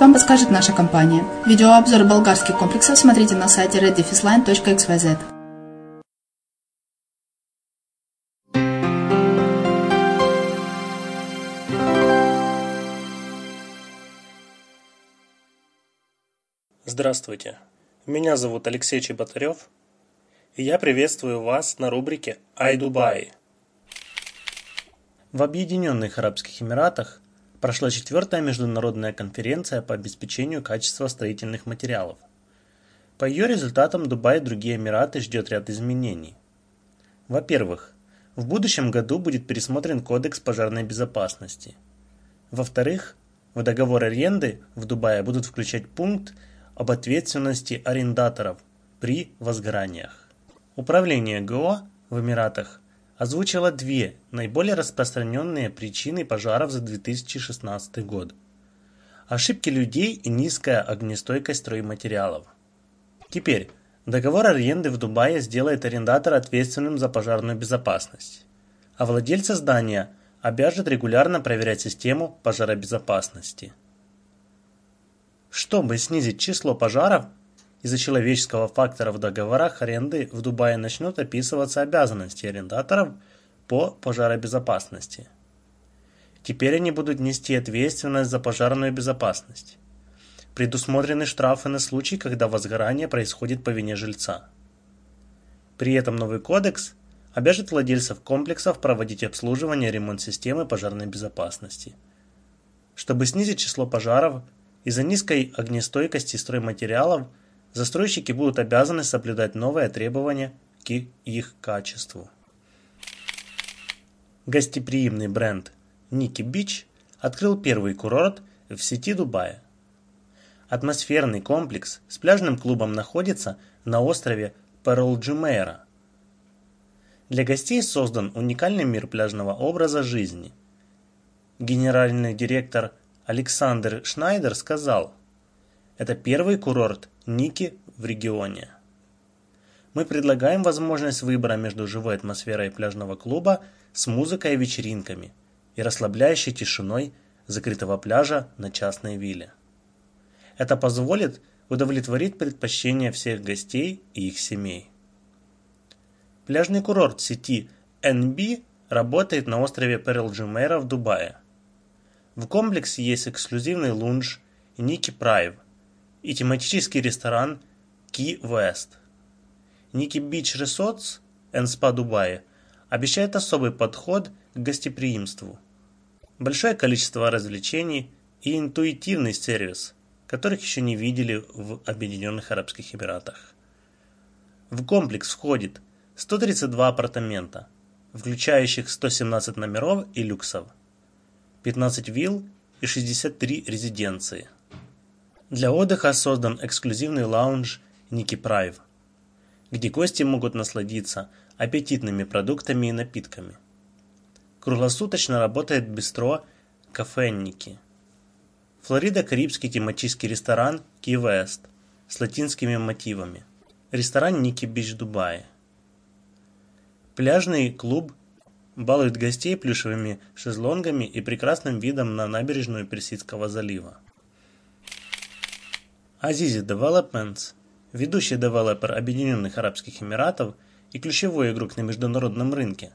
вам подскажет наша компания. Видеообзор болгарских комплексов смотрите на сайте reddefisline.xyz. Здравствуйте, меня зовут Алексей Чеботарев, и я приветствую вас на рубрике «Ай Дубай». В Объединенных Арабских Эмиратах прошла четвертая международная конференция по обеспечению качества строительных материалов. По ее результатам Дубай и другие Эмираты ждет ряд изменений. Во-первых, в будущем году будет пересмотрен Кодекс пожарной безопасности. Во-вторых, в договор аренды в Дубае будут включать пункт об ответственности арендаторов при возгораниях. Управление ГО в Эмиратах озвучило две наиболее распространенные причины пожаров за 2016 год. Ошибки людей и низкая огнестойкость стройматериалов. Теперь, договор аренды в Дубае сделает арендатора ответственным за пожарную безопасность, а владельца здания обяжет регулярно проверять систему пожаробезопасности. Чтобы снизить число пожаров, из-за человеческого фактора в договорах аренды в Дубае начнут описываться обязанности арендаторов по пожаробезопасности. Теперь они будут нести ответственность за пожарную безопасность. Предусмотрены штрафы на случай, когда возгорание происходит по вине жильца. При этом новый кодекс обяжет владельцев комплексов проводить обслуживание и ремонт системы пожарной безопасности. Чтобы снизить число пожаров, из-за низкой огнестойкости стройматериалов – застройщики будут обязаны соблюдать новые требования к их качеству. Гостеприимный бренд Ники Бич открыл первый курорт в сети Дубая. Атмосферный комплекс с пляжным клубом находится на острове Перл-Джумейра. Для гостей создан уникальный мир пляжного образа жизни. Генеральный директор Александр Шнайдер сказал, это первый курорт Ники в регионе. Мы предлагаем возможность выбора между живой атмосферой пляжного клуба с музыкой и вечеринками и расслабляющей тишиной закрытого пляжа на частной вилле. Это позволит удовлетворить предпочтения всех гостей и их семей. Пляжный курорт сети NB работает на острове Перл-Джумейра в Дубае. В комплексе есть эксклюзивный лунж Ники Прайв – и тематический ресторан Ки Вест. Ники Бич Resorts and Spa Дубай обещает особый подход к гостеприимству. Большое количество развлечений и интуитивный сервис, которых еще не видели в Объединенных Арабских Эмиратах. В комплекс входит 132 апартамента, включающих 117 номеров и люксов, 15 вилл и 63 резиденции – для отдыха создан эксклюзивный лаунж Ники Прайв, где гости могут насладиться аппетитными продуктами и напитками. Круглосуточно работает бистро «Кафе Ники». Флорида – карибский тематический ресторан Ки Вест с латинскими мотивами. Ресторан Nikki Beach Дубай. Пляжный клуб балует гостей плюшевыми шезлонгами и прекрасным видом на набережную Персидского залива. Azizi Developments, ведущий девелопер Объединенных Арабских Эмиратов и ключевой игрок на международном рынке,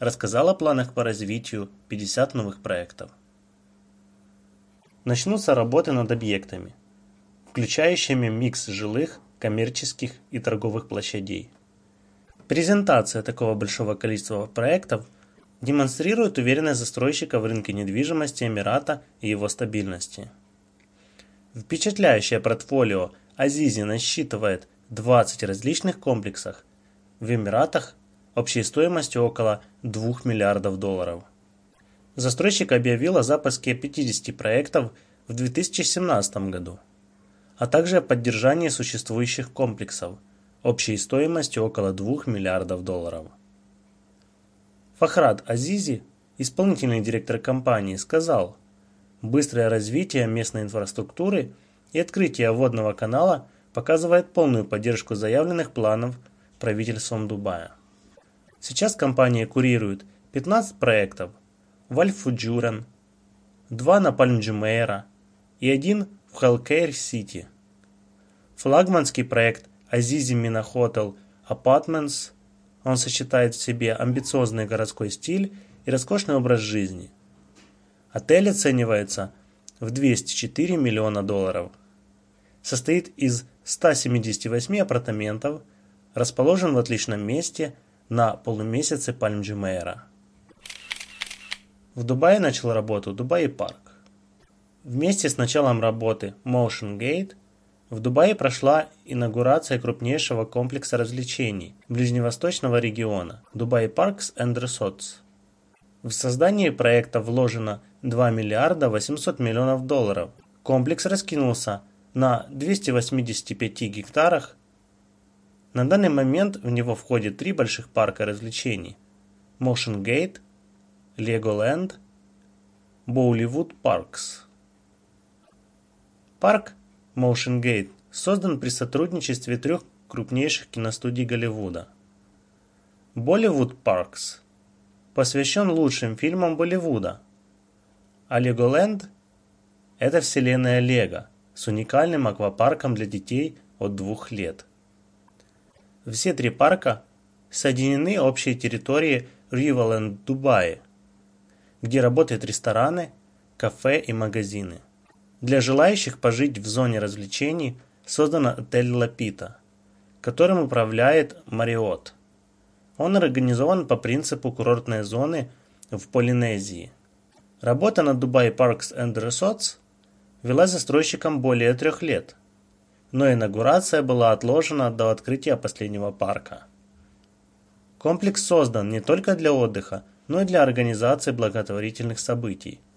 рассказал о планах по развитию 50 новых проектов. Начнутся работы над объектами, включающими микс жилых, коммерческих и торговых площадей. Презентация такого большого количества проектов демонстрирует уверенность застройщика в рынке недвижимости Эмирата и его стабильности. Впечатляющее портфолио Азизи насчитывает 20 различных комплексов в Эмиратах общей стоимостью около 2 миллиардов долларов. Застройщик объявил о запуске 50 проектов в 2017 году, а также о поддержании существующих комплексов общей стоимостью около 2 миллиардов долларов. Фахрат Азизи, исполнительный директор компании, сказал – Быстрое развитие местной инфраструктуры и открытие водного канала показывает полную поддержку заявленных планов правительством Дубая. Сейчас компания курирует 15 проектов в Аль-Фурджан, 2 на Пальм-Джумейра и один в Healthcare City. Флагманский проект Azizi Hotel Apartments он сочетает в себе амбициозный городской стиль и роскошный образ жизни – Отель оценивается в 204 миллиона долларов. Состоит из 178 апартаментов, расположен в отличном месте на полумесяце Пальм-Джумейра. В Дубае начал работу Дубай Парк. Вместе с началом работы Motion Gate в Дубае прошла инаугурация крупнейшего комплекса развлечений ближневосточного региона Dubai Parks and Resorts. В создание проекта вложено 2 миллиарда 800 миллионов долларов. Комплекс раскинулся на 285 гектарах. На данный момент в него входит три больших парка развлечений – Motion Gate, Legoland, Bollywood Parks. Парк Motion Gate создан при сотрудничестве трех крупнейших киностудий Голливуда. Bollywood Parks посвящен лучшим фильмам Болливуда, а Legoland – это вселенная Лего с уникальным аквапарком для детей от двух лет. Все три парка соединены общей территорией Riverland Дубае, где работают рестораны, кафе и магазины. Для желающих пожить в зоне развлечений создан отель Лапита, которым управляет Мариот. Он организован по принципу курортной зоны в Полинезии. Работа над Dubai Parks and Resorts вела застройщиком более трех лет, но инаугурация была отложена до открытия последнего парка. Комплекс создан не только для отдыха, но и для организации благотворительных событий.